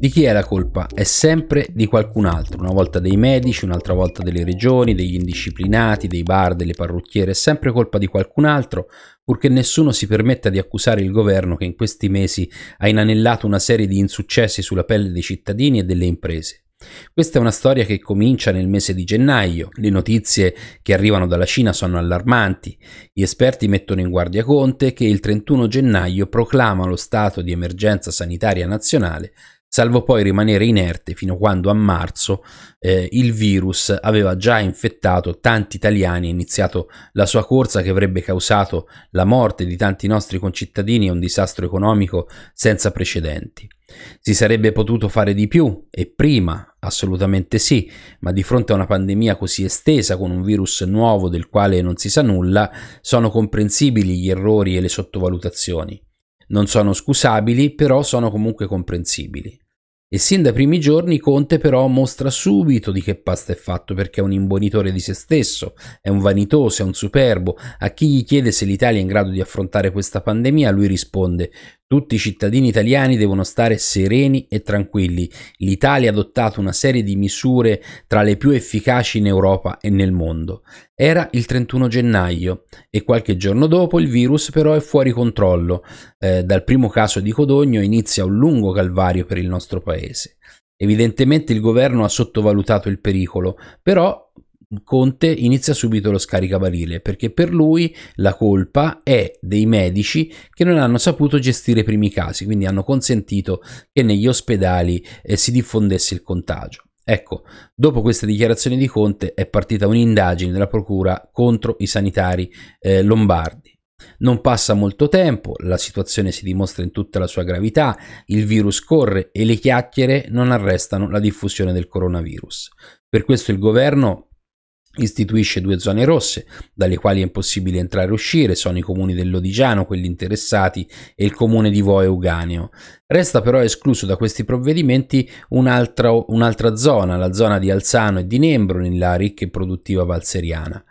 Di chi è la colpa? È sempre di qualcun altro, una volta dei medici, un'altra volta delle regioni, degli indisciplinati, dei bar, delle parrucchiere, è sempre colpa di qualcun altro, purché nessuno si permetta di accusare il governo che in questi mesi ha inanellato una serie di insuccessi sulla pelle dei cittadini e delle imprese. Questa è una storia che comincia nel mese di gennaio, le notizie che arrivano dalla Cina sono allarmanti, gli esperti mettono in guardia Conte che il 31 gennaio proclama lo stato di emergenza sanitaria nazionale salvo poi rimanere inerte fino a quando a marzo eh, il virus aveva già infettato tanti italiani e iniziato la sua corsa che avrebbe causato la morte di tanti nostri concittadini e un disastro economico senza precedenti. Si sarebbe potuto fare di più e prima, assolutamente sì, ma di fronte a una pandemia così estesa con un virus nuovo del quale non si sa nulla, sono comprensibili gli errori e le sottovalutazioni. Non sono scusabili, però sono comunque comprensibili. E sin dai primi giorni Conte però mostra subito di che pasta è fatto perché è un imbonitore di se stesso, è un vanitoso, è un superbo. A chi gli chiede se l'Italia è in grado di affrontare questa pandemia, lui risponde tutti i cittadini italiani devono stare sereni e tranquilli. L'Italia ha adottato una serie di misure tra le più efficaci in Europa e nel mondo. Era il 31 gennaio e qualche giorno dopo il virus però è fuori controllo. Eh, dal primo caso di Codogno inizia un lungo calvario per il nostro paese. Evidentemente il governo ha sottovalutato il pericolo, però Conte inizia subito lo scaricabarile perché per lui la colpa è dei medici che non hanno saputo gestire i primi casi, quindi hanno consentito che negli ospedali eh, si diffondesse il contagio. Ecco, dopo queste dichiarazioni di Conte è partita un'indagine della Procura contro i sanitari eh, lombardi. Non passa molto tempo, la situazione si dimostra in tutta la sua gravità, il virus corre e le chiacchiere non arrestano la diffusione del coronavirus. Per questo il governo Istituisce due zone rosse, dalle quali è impossibile entrare e uscire, sono i comuni dell'Odigiano, quelli interessati, e il comune di Vo Euganeo. Resta però escluso da questi provvedimenti un'altra, un'altra zona, la zona di Alzano e di Nembro, nella ricca e produttiva Valseriana.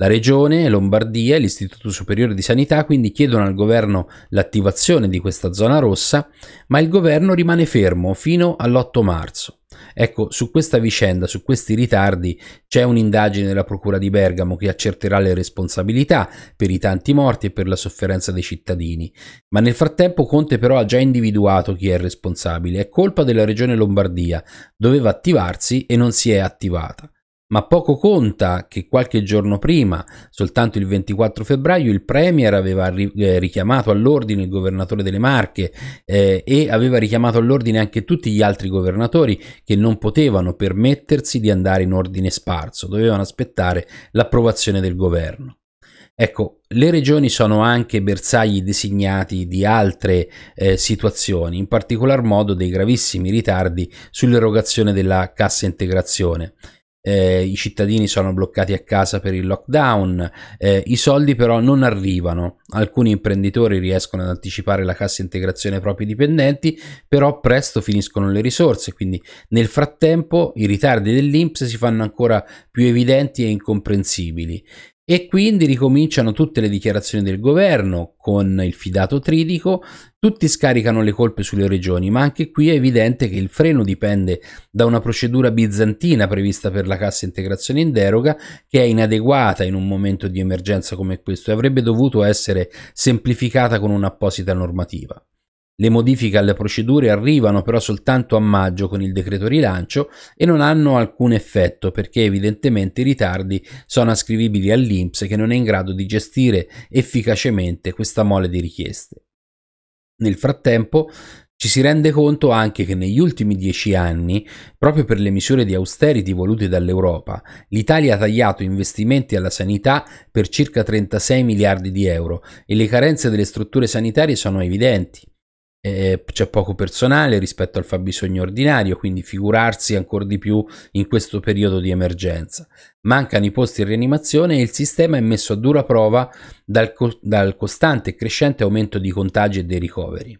La Regione, Lombardia e l'Istituto Superiore di Sanità quindi chiedono al governo l'attivazione di questa zona rossa, ma il governo rimane fermo fino all'8 marzo. Ecco, su questa vicenda, su questi ritardi, c'è un'indagine della Procura di Bergamo che accerterà le responsabilità per i tanti morti e per la sofferenza dei cittadini. Ma nel frattempo Conte però ha già individuato chi è responsabile. È colpa della Regione Lombardia. Doveva attivarsi e non si è attivata ma poco conta che qualche giorno prima, soltanto il 24 febbraio, il Premier aveva eh, richiamato all'ordine il governatore delle Marche eh, e aveva richiamato all'ordine anche tutti gli altri governatori che non potevano permettersi di andare in ordine sparso, dovevano aspettare l'approvazione del governo. Ecco, le regioni sono anche bersagli designati di altre eh, situazioni, in particolar modo dei gravissimi ritardi sull'erogazione della cassa integrazione eh, i cittadini sono bloccati a casa per il lockdown, eh, i soldi però non arrivano, alcuni imprenditori riescono ad anticipare la cassa integrazione ai propri dipendenti, però presto finiscono le risorse, quindi nel frattempo i ritardi dell'Inps si fanno ancora più evidenti e incomprensibili e quindi ricominciano tutte le dichiarazioni del governo con il fidato tridico, tutti scaricano le colpe sulle regioni, ma anche qui è evidente che il freno dipende da una procedura bizantina prevista per la cassa integrazione in deroga che è inadeguata in un momento di emergenza come questo e avrebbe dovuto essere semplificata con un'apposita normativa. Le modifiche alle procedure arrivano però soltanto a maggio con il decreto rilancio e non hanno alcun effetto perché evidentemente i ritardi sono ascrivibili all'INPS che non è in grado di gestire efficacemente questa mole di richieste. Nel frattempo ci si rende conto anche che negli ultimi dieci anni, proprio per le misure di austerity volute dall'Europa, l'Italia ha tagliato investimenti alla sanità per circa 36 miliardi di euro e le carenze delle strutture sanitarie sono evidenti eh, c'è poco personale rispetto al fabbisogno ordinario, quindi figurarsi ancora di più in questo periodo di emergenza. Mancano i posti in rianimazione e il sistema è messo a dura prova dal, co- dal costante e crescente aumento di contagi e dei ricoveri.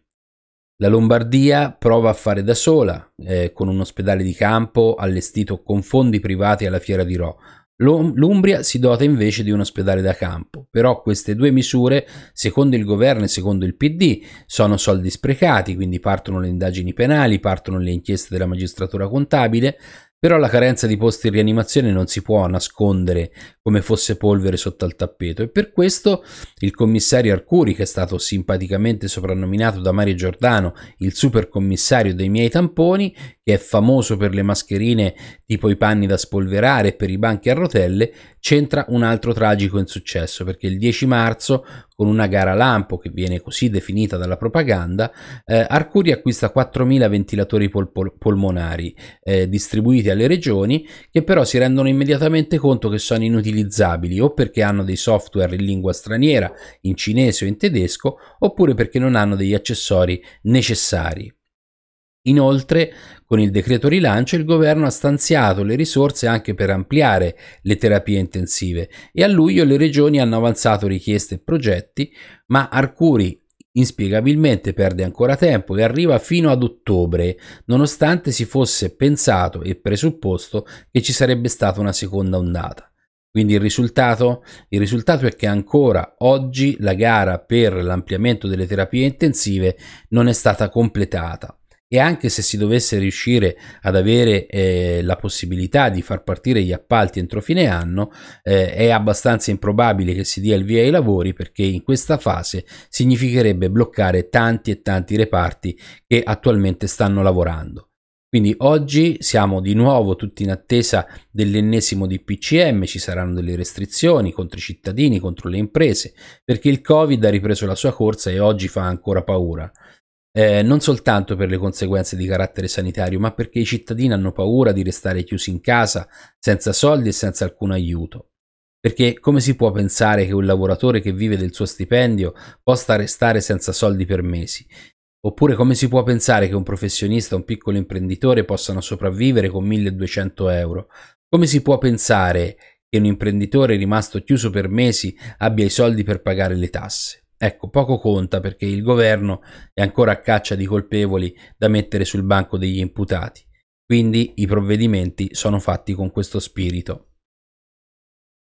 La Lombardia prova a fare da sola, eh, con un ospedale di campo allestito con fondi privati alla fiera di Rho, L'Umbria si dota invece di un ospedale da campo, però queste due misure, secondo il governo e secondo il PD, sono soldi sprecati, quindi partono le indagini penali, partono le inchieste della magistratura contabile, però la carenza di posti in rianimazione non si può nascondere come fosse polvere sotto al tappeto. E per questo il commissario Arcuri, che è stato simpaticamente soprannominato da Mario Giordano il super commissario dei miei tamponi, che è famoso per le mascherine tipo i panni da spolverare e per i banchi a rotelle, c'entra un altro tragico insuccesso perché il 10 marzo con una gara lampo che viene così definita dalla propaganda, eh, Arcuri acquista 4.000 ventilatori pol- pol- polmonari eh, distribuiti alle regioni che però si rendono immediatamente conto che sono inutilizzabili o perché hanno dei software in lingua straniera, in cinese o in tedesco, oppure perché non hanno degli accessori necessari. Inoltre, con il decreto rilancio, il governo ha stanziato le risorse anche per ampliare le terapie intensive e a luglio le regioni hanno avanzato richieste e progetti, ma Arcuri inspiegabilmente perde ancora tempo e arriva fino ad ottobre, nonostante si fosse pensato e presupposto che ci sarebbe stata una seconda ondata. Quindi il risultato? Il risultato è che ancora oggi la gara per l'ampliamento delle terapie intensive non è stata completata e anche se si dovesse riuscire ad avere eh, la possibilità di far partire gli appalti entro fine anno, eh, è abbastanza improbabile che si dia il via ai lavori perché in questa fase significherebbe bloccare tanti e tanti reparti che attualmente stanno lavorando. Quindi oggi siamo di nuovo tutti in attesa dell'ennesimo DPCM, ci saranno delle restrizioni contro i cittadini, contro le imprese, perché il Covid ha ripreso la sua corsa e oggi fa ancora paura eh, non soltanto per le conseguenze di carattere sanitario, ma perché i cittadini hanno paura di restare chiusi in casa senza soldi e senza alcun aiuto. Perché come si può pensare che un lavoratore che vive del suo stipendio possa restare senza soldi per mesi? Oppure come si può pensare che un professionista o un piccolo imprenditore possano sopravvivere con 1200 euro? Come si può pensare che un imprenditore rimasto chiuso per mesi abbia i soldi per pagare le tasse? Ecco, poco conta perché il governo è ancora a caccia di colpevoli da mettere sul banco degli imputati. Quindi i provvedimenti sono fatti con questo spirito.